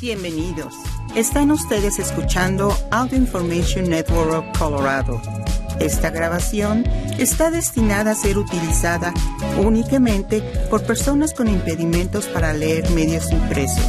Bienvenidos. Están ustedes escuchando Audio Information Network of Colorado. Esta grabación está destinada a ser utilizada únicamente por personas con impedimentos para leer medios impresos.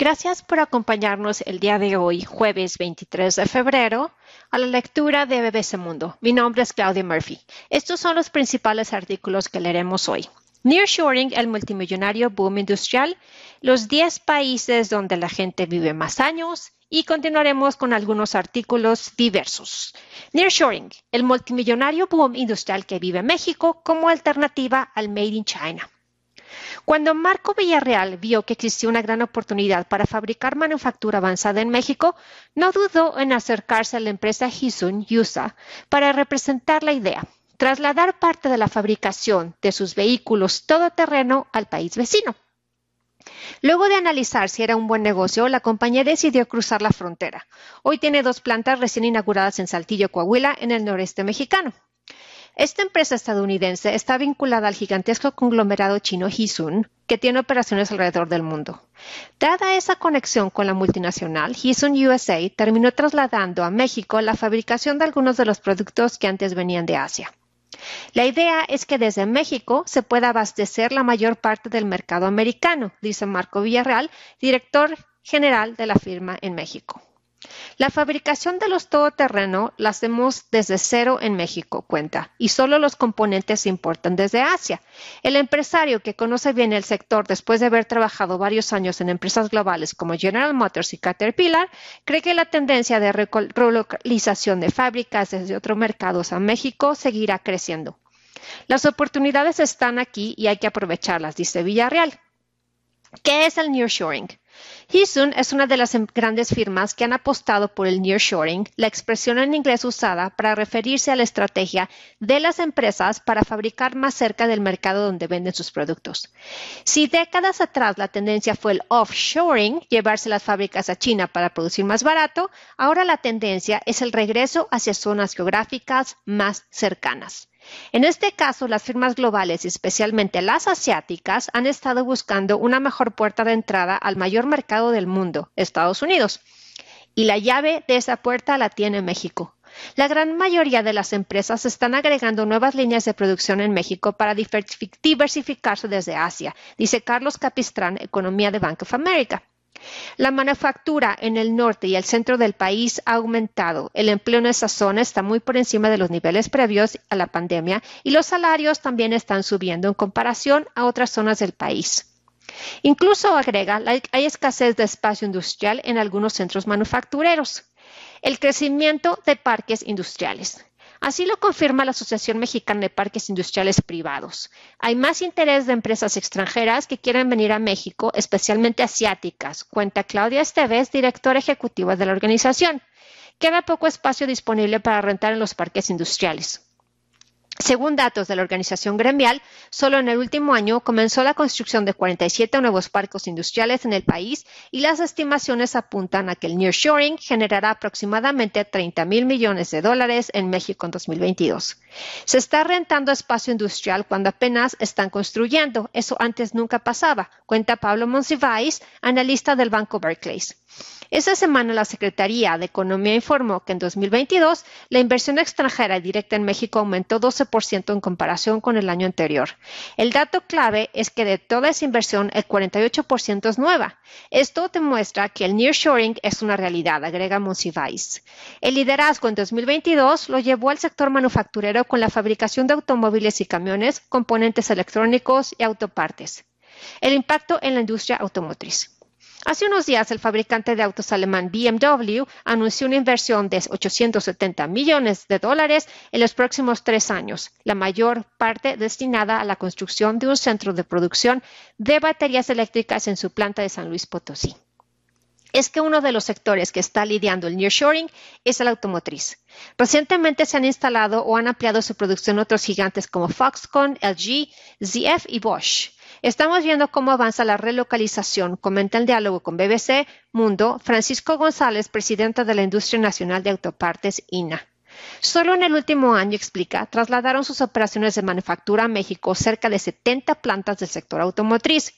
Gracias por acompañarnos el día de hoy, jueves 23 de febrero, a la lectura de BBC Mundo. Mi nombre es Claudia Murphy. Estos son los principales artículos que leeremos hoy. Nearshoring, el multimillonario boom industrial, los 10 países donde la gente vive más años y continuaremos con algunos artículos diversos. Nearshoring, el multimillonario boom industrial que vive México como alternativa al Made in China. Cuando Marco Villarreal vio que existía una gran oportunidad para fabricar manufactura avanzada en México, no dudó en acercarse a la empresa Hisun Yusa para representar la idea trasladar parte de la fabricación de sus vehículos todoterreno al país vecino. Luego de analizar si era un buen negocio, la compañía decidió cruzar la frontera. Hoy tiene dos plantas recién inauguradas en Saltillo, Coahuila, en el noreste mexicano. Esta empresa estadounidense está vinculada al gigantesco conglomerado chino Hisun, que tiene operaciones alrededor del mundo. Dada esa conexión con la multinacional, Hisun USA terminó trasladando a México la fabricación de algunos de los productos que antes venían de Asia. La idea es que desde México se pueda abastecer la mayor parte del mercado americano, dice Marco Villarreal, director general de la firma en México. La fabricación de los todoterreno la hacemos desde cero en México, cuenta, y solo los componentes se importan desde Asia. El empresario que conoce bien el sector después de haber trabajado varios años en empresas globales como General Motors y Caterpillar, cree que la tendencia de relocalización de fábricas desde otros mercados a México seguirá creciendo. Las oportunidades están aquí y hay que aprovecharlas, dice Villarreal. ¿Qué es el nearshoring? Hisun es una de las em, grandes firmas que han apostado por el nearshoring, la expresión en inglés usada para referirse a la estrategia de las empresas para fabricar más cerca del mercado donde venden sus productos. Si décadas atrás la tendencia fue el offshoring, llevarse las fábricas a China para producir más barato, ahora la tendencia es el regreso hacia zonas geográficas más cercanas. En este caso, las firmas globales, especialmente las asiáticas, han estado buscando una mejor puerta de entrada al mayor mercado del mundo, Estados Unidos. Y la llave de esa puerta la tiene México. La gran mayoría de las empresas están agregando nuevas líneas de producción en México para diversificarse desde Asia, dice Carlos Capistrán, Economía de Bank of America. La manufactura en el norte y el centro del país ha aumentado. El empleo en esa zona está muy por encima de los niveles previos a la pandemia y los salarios también están subiendo en comparación a otras zonas del país. Incluso agrega, hay escasez de espacio industrial en algunos centros manufactureros. El crecimiento de parques industriales. Así lo confirma la Asociación Mexicana de Parques Industriales Privados. Hay más interés de empresas extranjeras que quieren venir a México, especialmente asiáticas, cuenta Claudia Esteves, directora ejecutiva de la organización. Queda poco espacio disponible para rentar en los parques industriales. Según datos de la organización gremial, solo en el último año comenzó la construcción de 47 nuevos parques industriales en el país y las estimaciones apuntan a que el nearshoring generará aproximadamente 30 mil millones de dólares en México en 2022. Se está rentando espacio industrial cuando apenas están construyendo. Eso antes nunca pasaba, cuenta Pablo Monsiváis, analista del Banco Barclays. Esa semana la Secretaría de Economía informó que en 2022 la inversión extranjera directa en México aumentó 12% en comparación con el año anterior. El dato clave es que de toda esa inversión el 48% es nueva. Esto demuestra que el nearshoring es una realidad, agrega Monsiváis. El liderazgo en 2022 lo llevó al sector manufacturero con la fabricación de automóviles y camiones, componentes electrónicos y autopartes. El impacto en la industria automotriz. Hace unos días, el fabricante de autos alemán BMW anunció una inversión de 870 millones de dólares en los próximos tres años, la mayor parte destinada a la construcción de un centro de producción de baterías eléctricas en su planta de San Luis Potosí es que uno de los sectores que está lidiando el nearshoring es el automotriz. Recientemente se han instalado o han ampliado su producción otros gigantes como Foxconn, LG, ZF y Bosch. Estamos viendo cómo avanza la relocalización, comenta el diálogo con BBC Mundo Francisco González, presidenta de la Industria Nacional de Autopartes, INA. Solo en el último año, explica, trasladaron sus operaciones de manufactura a México cerca de 70 plantas del sector automotriz.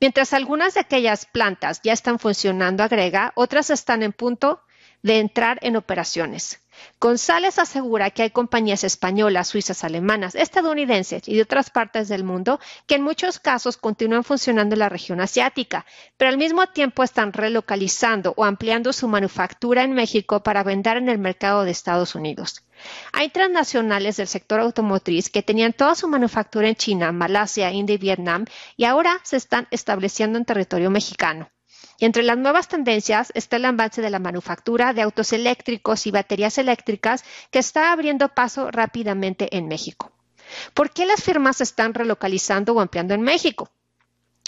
Mientras algunas de aquellas plantas ya están funcionando, agrega, otras están en punto de entrar en operaciones. González asegura que hay compañías españolas, suizas, alemanas, estadounidenses y de otras partes del mundo que en muchos casos continúan funcionando en la región asiática, pero al mismo tiempo están relocalizando o ampliando su manufactura en México para vender en el mercado de Estados Unidos. Hay transnacionales del sector automotriz que tenían toda su manufactura en China, Malasia, India y Vietnam y ahora se están estableciendo en territorio mexicano. Y entre las nuevas tendencias está el avance de la manufactura de autos eléctricos y baterías eléctricas que está abriendo paso rápidamente en México. ¿Por qué las firmas se están relocalizando o ampliando en México?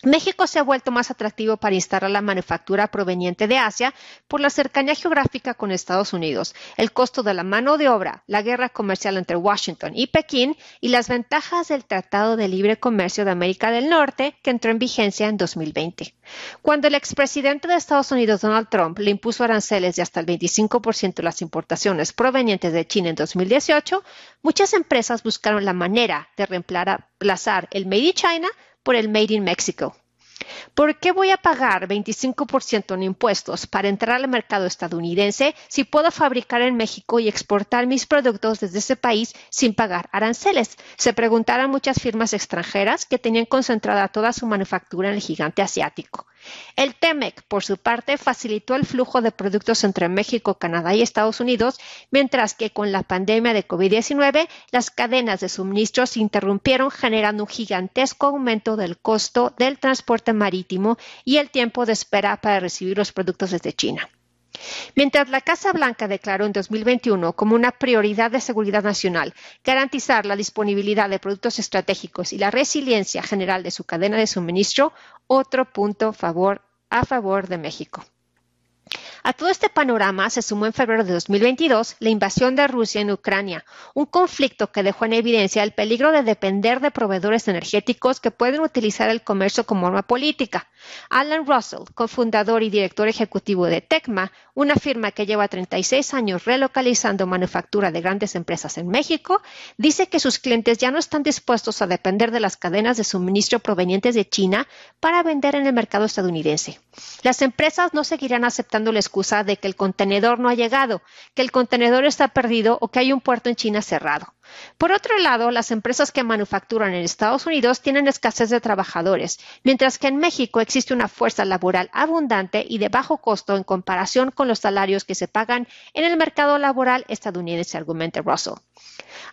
México se ha vuelto más atractivo para instalar la manufactura proveniente de Asia por la cercanía geográfica con Estados Unidos, el costo de la mano de obra, la guerra comercial entre Washington y Pekín y las ventajas del Tratado de Libre Comercio de América del Norte que entró en vigencia en 2020. Cuando el expresidente de Estados Unidos, Donald Trump, le impuso aranceles de hasta el 25% de las importaciones provenientes de China en 2018, muchas empresas buscaron la manera de reemplazar el Made in China por el Made in Mexico. ¿Por qué voy a pagar 25% en impuestos para entrar al mercado estadounidense si puedo fabricar en México y exportar mis productos desde ese país sin pagar aranceles? Se preguntaron muchas firmas extranjeras que tenían concentrada toda su manufactura en el gigante asiático. El TEMEC, por su parte, facilitó el flujo de productos entre México, Canadá y Estados Unidos, mientras que con la pandemia de COVID-19 las cadenas de suministro se interrumpieron generando un gigantesco aumento del costo del transporte marítimo y el tiempo de espera para recibir los productos desde China. Mientras la Casa Blanca declaró en 2021 como una prioridad de seguridad nacional garantizar la disponibilidad de productos estratégicos y la resiliencia general de su cadena de suministro, otro punto a favor de México. A todo este panorama se sumó en febrero de 2022 la invasión de Rusia en Ucrania, un conflicto que dejó en evidencia el peligro de depender de proveedores energéticos que pueden utilizar el comercio como arma política. Alan Russell, cofundador y director ejecutivo de Tecma, una firma que lleva 36 años relocalizando manufactura de grandes empresas en México, dice que sus clientes ya no están dispuestos a depender de las cadenas de suministro provenientes de China para vender en el mercado estadounidense. Las empresas no seguirán aceptando la excusa de que el contenedor no ha llegado, que el contenedor está perdido o que hay un puerto en China cerrado. Por otro lado, las empresas que manufacturan en Estados Unidos tienen escasez de trabajadores, mientras que en México existe una fuerza laboral abundante y de bajo costo en comparación con los salarios que se pagan en el mercado laboral estadounidense, argumenta Russell.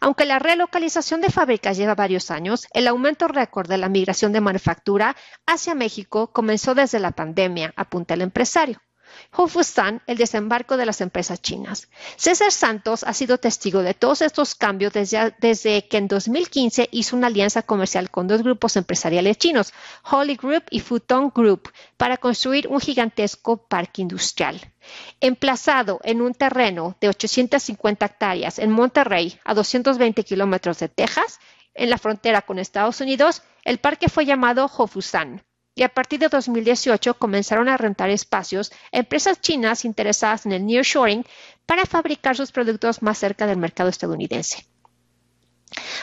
Aunque la relocalización de fábricas lleva varios años, el aumento récord de la migración de manufactura hacia México comenzó desde la pandemia, apunta el empresario. Hofustan, el desembarco de las empresas chinas. César Santos ha sido testigo de todos estos cambios desde, que en 2015 hizo una alianza comercial con dos grupos empresariales chinos, Holly Group y Futon Group, para construir un gigantesco parque industrial. Emplazado en un terreno de 850 hectáreas en Monterrey, a 220 kilómetros de Texas, en la frontera con Estados Unidos, el parque fue llamado Hofusan y a partir de 2018 comenzaron a rentar espacios a empresas chinas interesadas en el nearshoring para fabricar sus productos más cerca del mercado estadounidense.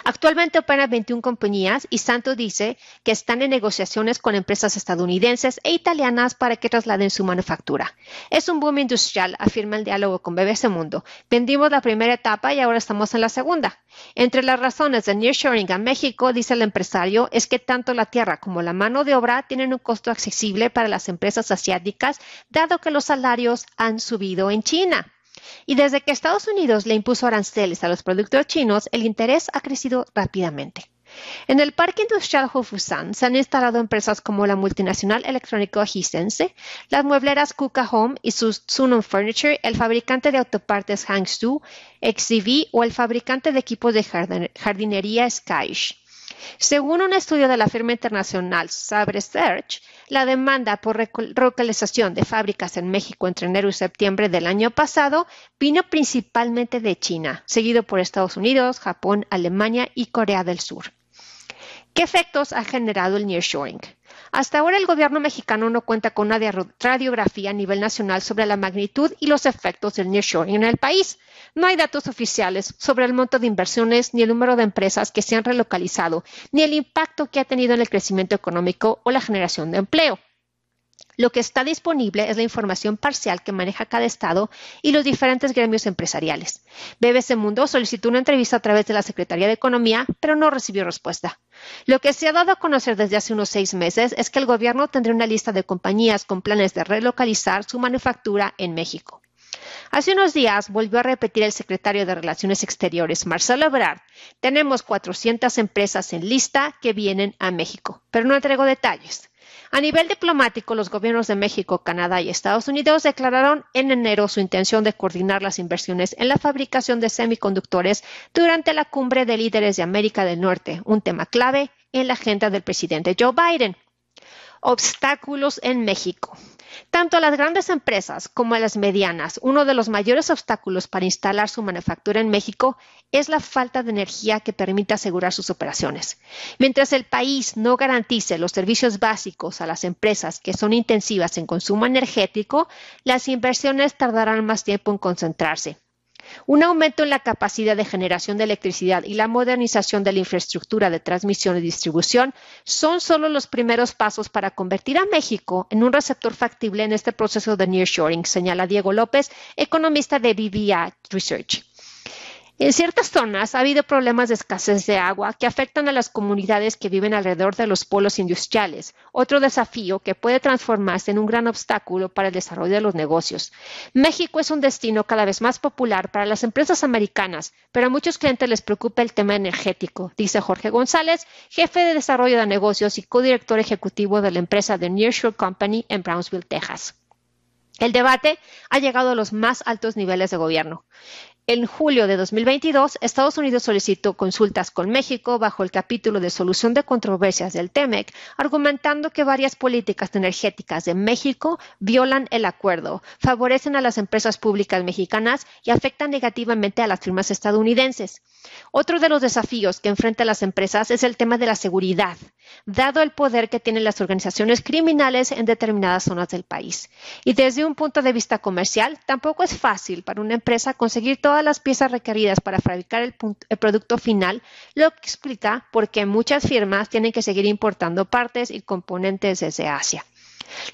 Actualmente operan 21 compañías y Santo dice que están en negociaciones con empresas estadounidenses e italianas para que trasladen su manufactura. Es un boom industrial, afirma el diálogo con BBC Mundo. Vendimos la primera etapa y ahora estamos en la segunda. Entre las razones de nearshoring a México, dice el empresario, es que tanto la tierra como la mano de obra tienen un costo accesible para las empresas asiáticas, dado que los salarios han subido en China. Y desde que Estados Unidos le impuso aranceles a los productos chinos, el interés ha crecido rápidamente. En el Parque Industrial Hofusan se han instalado empresas como la multinacional electrónica Hisense, las muebleras Kuka Home y Sunon Furniture, el fabricante de autopartes Hangzhou, XCV o el fabricante de equipos de jardinería Skyish. Según un estudio de la firma internacional Sabre Search, la demanda por localización de fábricas en México entre enero y septiembre del año pasado vino principalmente de China, seguido por Estados Unidos, Japón, Alemania y Corea del Sur. ¿Qué efectos ha generado el nearshoring? Hasta ahora el gobierno mexicano no cuenta con una radiografía a nivel nacional sobre la magnitud y los efectos del nearshoring en el país. No hay datos oficiales sobre el monto de inversiones, ni el número de empresas que se han relocalizado, ni el impacto que ha tenido en el crecimiento económico o la generación de empleo. Lo que está disponible es la información parcial que maneja cada estado y los diferentes gremios empresariales. BBC Mundo solicitó una entrevista a través de la Secretaría de Economía, pero no recibió respuesta. Lo que se ha dado a conocer desde hace unos seis meses es que el gobierno tendrá una lista de compañías con planes de relocalizar su manufactura en México. Hace unos días volvió a repetir el secretario de Relaciones Exteriores, Marcelo Ebrard, tenemos 400 empresas en lista que vienen a México, pero no entregó detalles. A nivel diplomático, los gobiernos de México, Canadá y Estados Unidos declararon en enero su intención de coordinar las inversiones en la fabricación de semiconductores durante la cumbre de líderes de América del Norte, un tema clave en la agenda del presidente Joe Biden. Obstáculos en México. Tanto a las grandes empresas como a las medianas, uno de los mayores obstáculos para instalar su manufactura en México es la falta de energía que permite asegurar sus operaciones. Mientras el país no garantice los servicios básicos a las empresas que son intensivas en consumo energético, las inversiones tardarán más tiempo en concentrarse. Un aumento en la capacidad de generación de electricidad y la modernización de la infraestructura de transmisión y distribución son solo los primeros pasos para convertir a México en un receptor factible en este proceso de nearshoring, señala Diego López, economista de BBA Research. En ciertas zonas ha habido problemas de escasez de agua que afectan a las comunidades que viven alrededor de los polos industriales, otro desafío que puede transformarse en un gran obstáculo para el desarrollo de los negocios. México es un destino cada vez más popular para las empresas americanas, pero a muchos clientes les preocupa el tema energético, dice Jorge González, jefe de desarrollo de negocios y codirector ejecutivo de la empresa The Nearshore Company en Brownsville, Texas. El debate ha llegado a los más altos niveles de gobierno. En julio de 2022, Estados Unidos solicitó consultas con México bajo el capítulo de solución de controversias del TEMEC, argumentando que varias políticas energéticas de México violan el acuerdo, favorecen a las empresas públicas mexicanas y afectan negativamente a las firmas estadounidenses. Otro de los desafíos que enfrentan las empresas es el tema de la seguridad, dado el poder que tienen las organizaciones criminales en determinadas zonas del país. Y desde un punto de vista comercial, tampoco es fácil para una empresa conseguir todo las piezas requeridas para fabricar el, el, producto final, lo que explica por qué muchas firmas tienen que seguir importando partes y componentes desde Asia.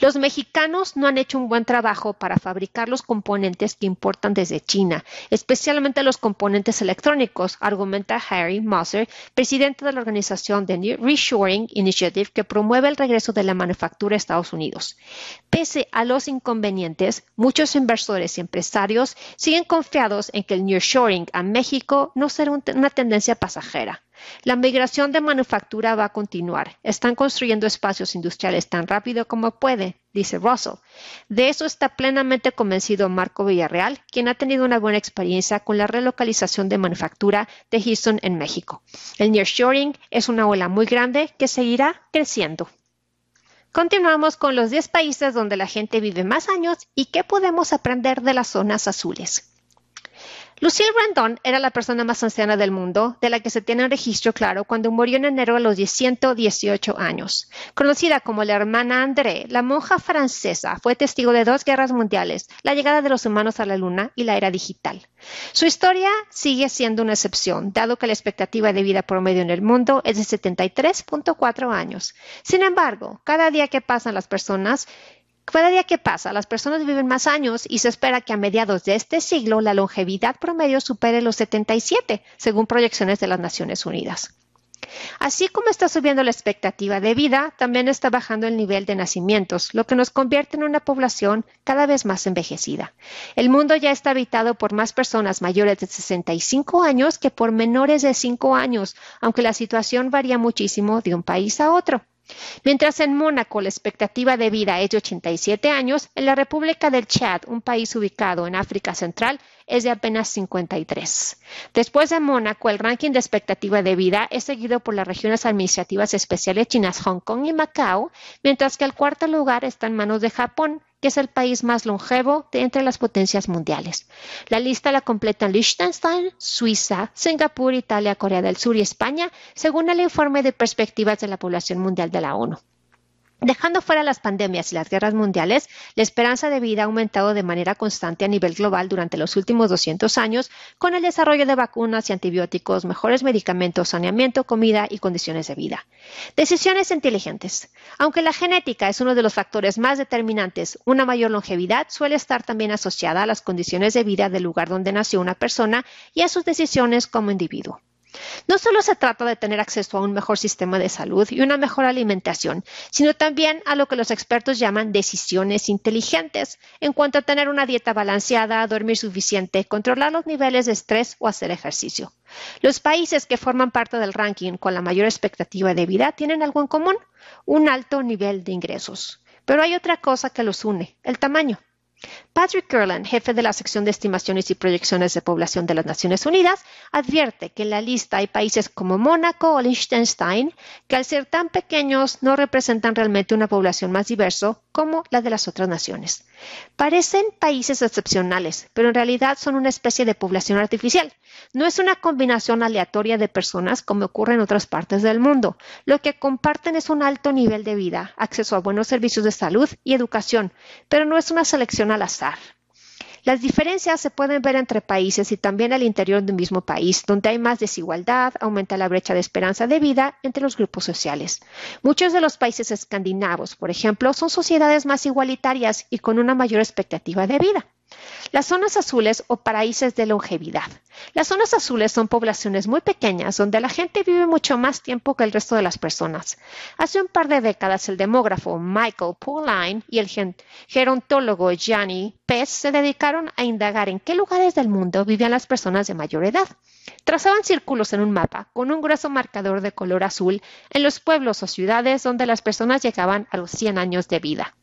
Los mexicanos no han hecho un buen trabajo para fabricar los componentes que importan desde China, especialmente los componentes electrónicos, argumenta Harry Moser, presidente de la organización de Reshoring Initiative que promueve el regreso de la manufactura a Estados Unidos. Pese a los inconvenientes, muchos inversores y empresarios siguen confiados en que el nearshoring a México no será una tendencia pasajera. La migración de manufactura va a continuar. Están construyendo espacios industriales tan rápido como puede, dice Russell. De eso está plenamente convencido Marco Villarreal, quien ha tenido una buena experiencia con la relocalización de manufactura de Houston en México. El nearshoring es una ola muy grande que seguirá creciendo. Continuamos con los 10 países donde la gente vive más años y qué podemos aprender de las zonas azules. Lucille Brandon era la persona más anciana del mundo, de la que se tiene un registro claro cuando murió en enero a los 118 años. Conocida como la hermana André, la monja francesa fue testigo de dos guerras mundiales, la llegada de los humanos a la Luna y la era digital. Su historia sigue siendo una excepción, dado que la expectativa de vida promedio en el mundo es de 73.4 años. Sin embargo, cada día que pasan las personas cada día que pasa, las personas viven más años y se espera que a mediados de este siglo la longevidad promedio supere los 77, según proyecciones de las Naciones Unidas. Así como está subiendo la expectativa de vida, también está bajando el nivel de nacimientos, lo que nos convierte en una población cada vez más envejecida. El mundo ya está habitado por más personas mayores de 65 años que por menores de 5 años, aunque la situación varía muchísimo de un país a otro. Mientras en Mónaco la expectativa de vida es de 87 años, en la República del Chad, un país ubicado en África Central, es de apenas 53. Después de Mónaco, el ranking de expectativa de vida es seguido por las regiones administrativas especiales chinas Hong Kong y Macao, mientras que el cuarto lugar está en manos de Japón, que es el país más longevo de entre las potencias mundiales. La lista la completan Liechtenstein, Suiza, Singapur, Italia, Corea del Sur y España, según el informe de perspectivas de la población mundial de la ONU. Dejando fuera las pandemias y las guerras mundiales, la esperanza de vida ha aumentado de manera constante a nivel global durante los últimos 200 años con el desarrollo de vacunas y antibióticos, mejores medicamentos, saneamiento, comida y condiciones de vida. Decisiones inteligentes. Aunque la genética es uno de los factores más determinantes, una mayor longevidad suele estar también asociada a las condiciones de vida del lugar donde nació una persona y a sus decisiones como individuo. No solo se trata de tener acceso a un mejor sistema de salud y una mejor alimentación, sino también a lo que los expertos llaman decisiones inteligentes en cuanto a tener una dieta balanceada, dormir suficiente, controlar los niveles de estrés o hacer ejercicio. Los países que forman parte del ranking con la mayor expectativa de vida tienen algo en común, un alto nivel de ingresos. Pero hay otra cosa que los une, el tamaño. Patrick Kurland, jefe de la sección de estimaciones y proyecciones de población de las Naciones Unidas, advierte que en la lista hay países como Mónaco o Liechtenstein que al ser tan pequeños no representan realmente una población más diversa como la de las otras naciones. Parecen países excepcionales, pero en realidad son una especie de población artificial. No es una combinación aleatoria de personas como ocurre en otras partes del mundo. Lo que comparten es un alto nivel de vida, acceso a buenos servicios de salud y educación, pero no es una selección al azar. Las diferencias se pueden ver entre países y también al interior de un mismo país, donde hay más desigualdad, aumenta la brecha de esperanza de vida entre los grupos sociales. Muchos de los países escandinavos, por ejemplo, son sociedades más igualitarias y con una mayor expectativa de vida. Las zonas azules o paraísos de longevidad. Las zonas azules son poblaciones muy pequeñas donde la gente vive mucho más tiempo que el resto de las personas. Hace un par de décadas el demógrafo Michael Pauline y el gerontólogo Gianni Pez se dedicaron a indagar en qué lugares del mundo vivían las personas de mayor edad. Trazaban círculos en un mapa con un grueso marcador de color azul en los pueblos o ciudades donde las personas llegaban a los 100 años de vida.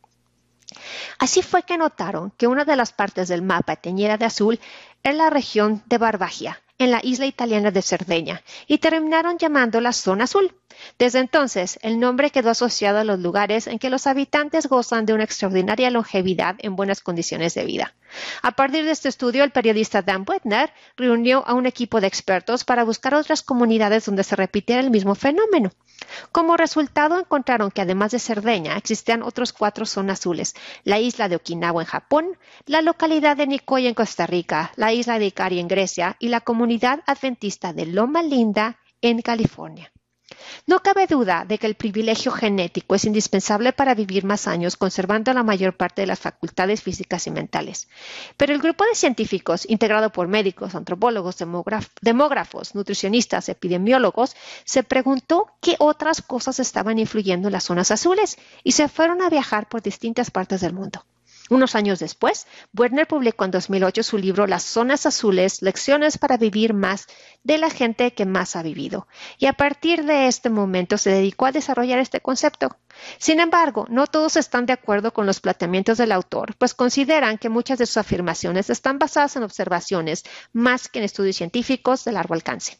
Así fue que notaron que una de las partes del mapa teñida de azul era la región de Barbagia, en la isla italiana de Cerdeña, y terminaron llamándola zona azul. Desde entonces, el nombre quedó asociado a los lugares en que los habitantes gozan de una extraordinaria longevidad en buenas condiciones de vida. A partir de este estudio, el periodista Dan Wetner reunió a un equipo de expertos para buscar otras comunidades donde se repitiera el mismo fenómeno. Como resultado, encontraron que además de Cerdeña, existían otros cuatro zonas azules: la isla de Okinawa en Japón, la localidad de Nicoya en Costa Rica, la isla de Ikari en Grecia y la comunidad adventista de Loma Linda en California. No cabe duda de que el privilegio genético es indispensable para vivir más años conservando la mayor parte de las facultades físicas y mentales. Pero el grupo de científicos, integrado por médicos, antropólogos, demógrafos, nutricionistas, epidemiólogos, se preguntó qué otras cosas estaban influyendo en las zonas azules y se fueron a viajar por distintas partes del mundo. Unos años después, Werner publicó en 2008 su libro Las zonas azules, lecciones para vivir más de la gente que más ha vivido. Y a partir de este momento se dedicó a desarrollar este concepto. Sin embargo, no todos están de acuerdo con los planteamientos del autor, pues consideran que muchas de sus afirmaciones están basadas en observaciones más que en estudios científicos de largo alcance.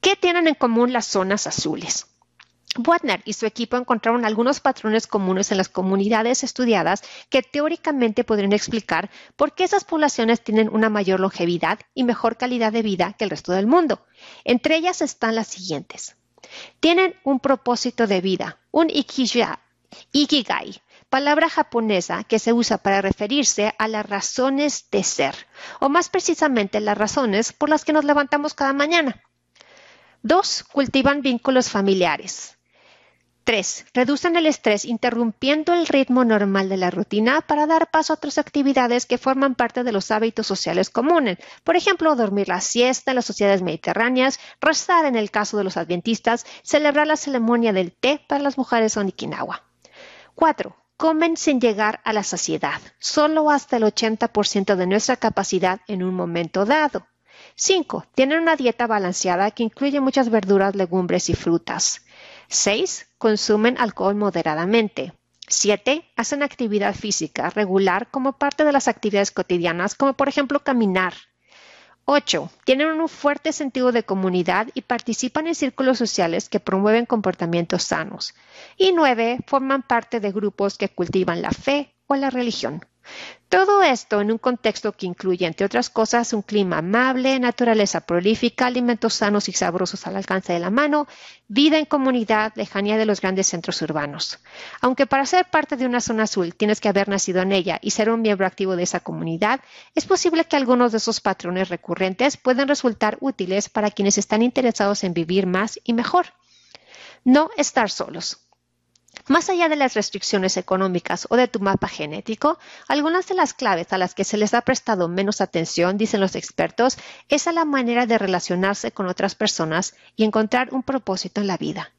¿Qué tienen en común las zonas azules? Wagner y su equipo encontraron algunos patrones comunes en las comunidades estudiadas que teóricamente podrían explicar por qué esas poblaciones tienen una mayor longevidad y mejor calidad de vida que el resto del mundo. Entre ellas están las siguientes. Tienen un propósito de vida, un ikigai, palabra japonesa que se usa para referirse a las razones de ser, o más precisamente las razones por las que nos levantamos cada mañana. Dos, cultivan vínculos familiares. 3. Reducen el estrés interrumpiendo el ritmo normal de la rutina para dar paso a otras actividades que forman parte de los hábitos sociales comunes. Por ejemplo, dormir la siesta en las sociedades mediterráneas, rezar en el caso de los adventistas, celebrar la ceremonia del té para las mujeres en Okinawa. 4. Comen sin llegar a la saciedad, solo hasta el 80% de nuestra capacidad en un momento dado. 5. Tienen una dieta balanceada que incluye muchas verduras, legumbres y frutas. 6. Consumen alcohol moderadamente. 7. Hacen actividad física regular como parte de las actividades cotidianas, como por ejemplo caminar. 8. Tienen un fuerte sentido de comunidad y participan en círculos sociales que promueven comportamientos sanos. Y 9. Forman parte de grupos que cultivan la fe o la religión. Todo esto en un contexto que incluye, entre otras cosas, un clima amable, naturaleza prolífica, alimentos sanos y sabrosos al alcance de la mano, vida en comunidad, lejanía de los grandes centros urbanos. Aunque para ser parte de una zona azul tienes que haber nacido en ella y ser un miembro activo de esa comunidad, es posible que algunos de esos patrones recurrentes puedan resultar útiles para quienes están interesados en vivir más y mejor. No estar solos. Más allá de las restricciones económicas o de tu mapa genético, algunas de las claves a las que se les ha prestado menos atención, dicen los expertos, es a la manera de relacionarse con otras personas y encontrar un propósito en la vida.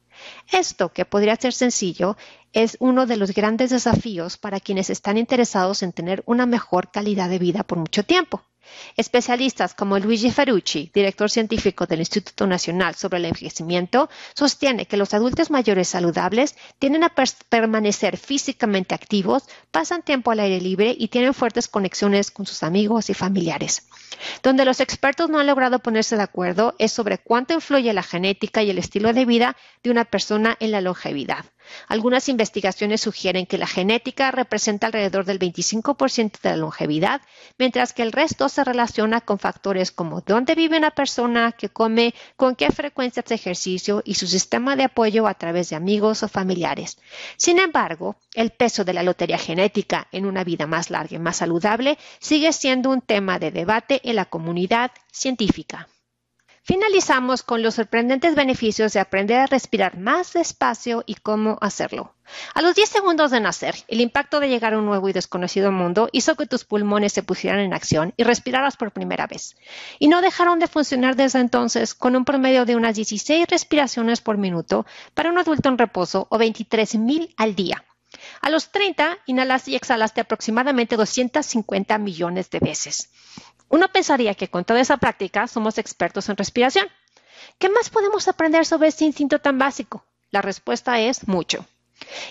Esto, que podría ser sencillo, es uno de los grandes desafíos para quienes están interesados en tener una mejor calidad de vida por mucho tiempo. Especialistas como Luigi Ferrucci, director científico del Instituto Nacional sobre el Envejecimiento, sostiene que los adultos mayores saludables tienden a permanecer físicamente activos, pasan tiempo al aire libre y tienen fuertes conexiones con sus amigos y familiares. Donde los expertos no han logrado ponerse de acuerdo es sobre cuánto influye la genética y el estilo de vida de una persona en la longevidad. Algunas investigaciones sugieren que la genética representa alrededor del 25% de la longevidad, mientras que el resto se relaciona con factores como dónde vive una persona, qué come, con qué frecuencia hace ejercicio y su sistema de apoyo a través de amigos o familiares. Sin embargo, el peso de la lotería genética en una vida más larga y más saludable sigue siendo un tema de debate en la comunidad científica. Finalizamos con los sorprendentes beneficios de aprender a respirar más despacio y cómo hacerlo. A los 10 segundos de nacer, el impacto de llegar a un nuevo y desconocido mundo hizo que tus pulmones se pusieran en acción y respiraras por primera vez. Y no dejaron de funcionar desde entonces con un promedio de unas 16 respiraciones por minuto para un adulto en reposo o 23.000 al día. A los 30, inhalaste y exhalaste aproximadamente 250 millones de veces. Uno pensaría que con toda esa práctica somos expertos en respiración. ¿Qué más podemos aprender sobre este instinto tan básico? La respuesta es mucho.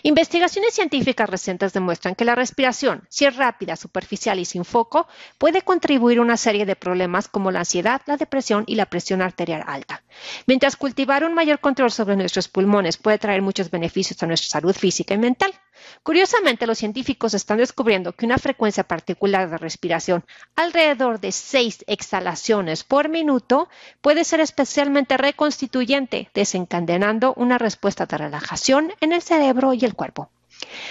Investigaciones científicas recientes demuestran que la respiración, si es rápida, superficial y sin foco, puede contribuir a una serie de problemas como la ansiedad, la depresión y la presión arterial alta. Mientras cultivar un mayor control sobre nuestros pulmones puede traer muchos beneficios a nuestra salud física y mental. Curiosamente, los científicos están descubriendo que una frecuencia particular de respiración, alrededor de 6 exhalaciones por minuto, puede ser especialmente reconstituyente, desencadenando una respuesta de relajación en el cerebro y el cuerpo.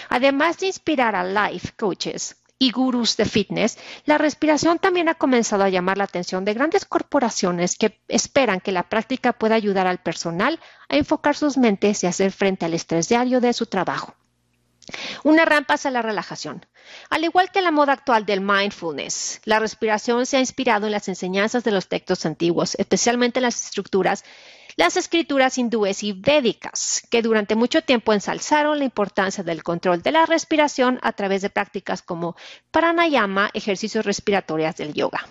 Además de inspirar a life coaches y gurús de fitness, la respiración también ha comenzado a llamar la atención de grandes corporaciones que esperan que la práctica pueda ayudar al personal a enfocar sus mentes y hacer frente al estrés diario de su trabajo. Una rampa hacia la relajación. Al igual que la moda actual del mindfulness, la respiración se ha inspirado en las enseñanzas de los textos antiguos, especialmente en las estructuras, las escrituras hindúes y védicas, que durante mucho tiempo ensalzaron la importancia del control de la respiración a través de prácticas como pranayama, ejercicios respiratorios del yoga.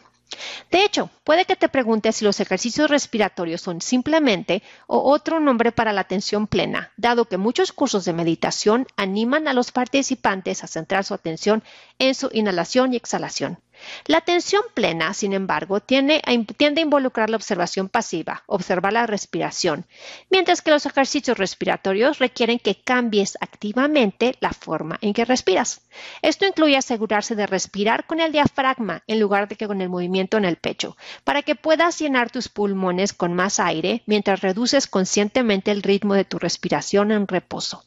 De hecho, puede que te preguntes si los ejercicios respiratorios son simplemente o otro nombre para la atención plena, dado que muchos cursos de meditación animan a los participantes a centrar su atención en su inhalación y exhalación. La atención plena, sin embargo, tiende a, involucrar la observación pasiva, observar la respiración, mientras que los ejercicios respiratorios requieren que cambies activamente la forma en que respiras. Esto incluye asegurarse de respirar con el diafragma en lugar de que con el movimiento en el pecho, para que puedas llenar tus pulmones con más aire mientras reduces conscientemente el ritmo de tu respiración en reposo.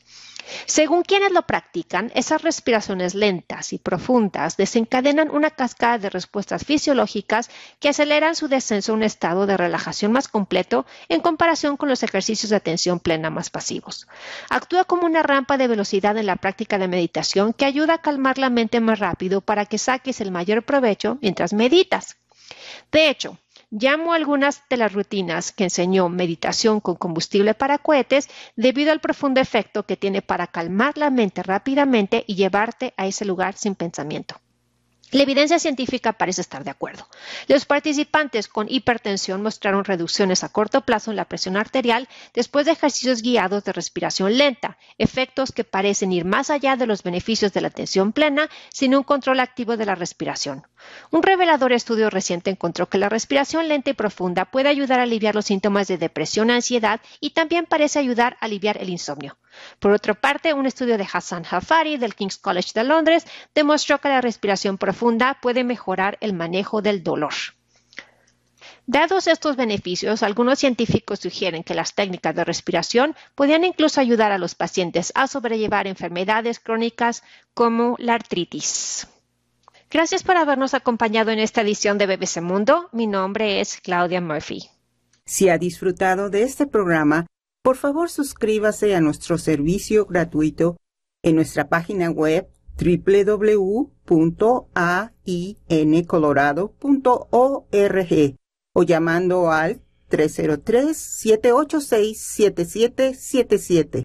Según quienes lo practican, esas respiraciones lentas y profundas desencadenan una cascada de respuestas fisiológicas que aceleran su descenso a un estado de relajación más completo en comparación con los ejercicios de atención plena más pasivos. Actúa como una rampa de velocidad en la práctica de meditación que ayuda a calmar la mente más rápido para que saques el mayor provecho mientras meditas. De hecho, Llamo algunas de las rutinas que enseñó meditación con combustible para cohetes debido al profundo efecto que tiene para calmar la mente rápidamente y llevarte a ese lugar sin pensamiento. La evidencia científica parece estar de acuerdo. Los participantes con hipertensión mostraron reducciones a corto plazo en la presión arterial después de ejercicios guiados de respiración lenta, efectos que parecen ir más allá de los beneficios de la atención plena sin un control activo de la respiración. Un revelador estudio reciente encontró que la respiración lenta y profunda puede ayudar a aliviar los síntomas de depresión ansiedad y también parece ayudar a aliviar el insomnio. Por otra parte, un estudio de Hassan Hafari del King's College de Londres demostró que la respiración profunda puede mejorar el manejo del dolor. Dados estos beneficios, algunos científicos sugieren que las técnicas de respiración podrían incluso ayudar a los pacientes a sobrellevar enfermedades crónicas como la artritis. Gracias por habernos acompañado en esta edición de BBC Mundo. Mi nombre es Claudia Murphy. Si ha disfrutado de este programa, por favor suscríbase a nuestro servicio gratuito en nuestra página web www.aincolorado.org o llamando al 303-786-7777.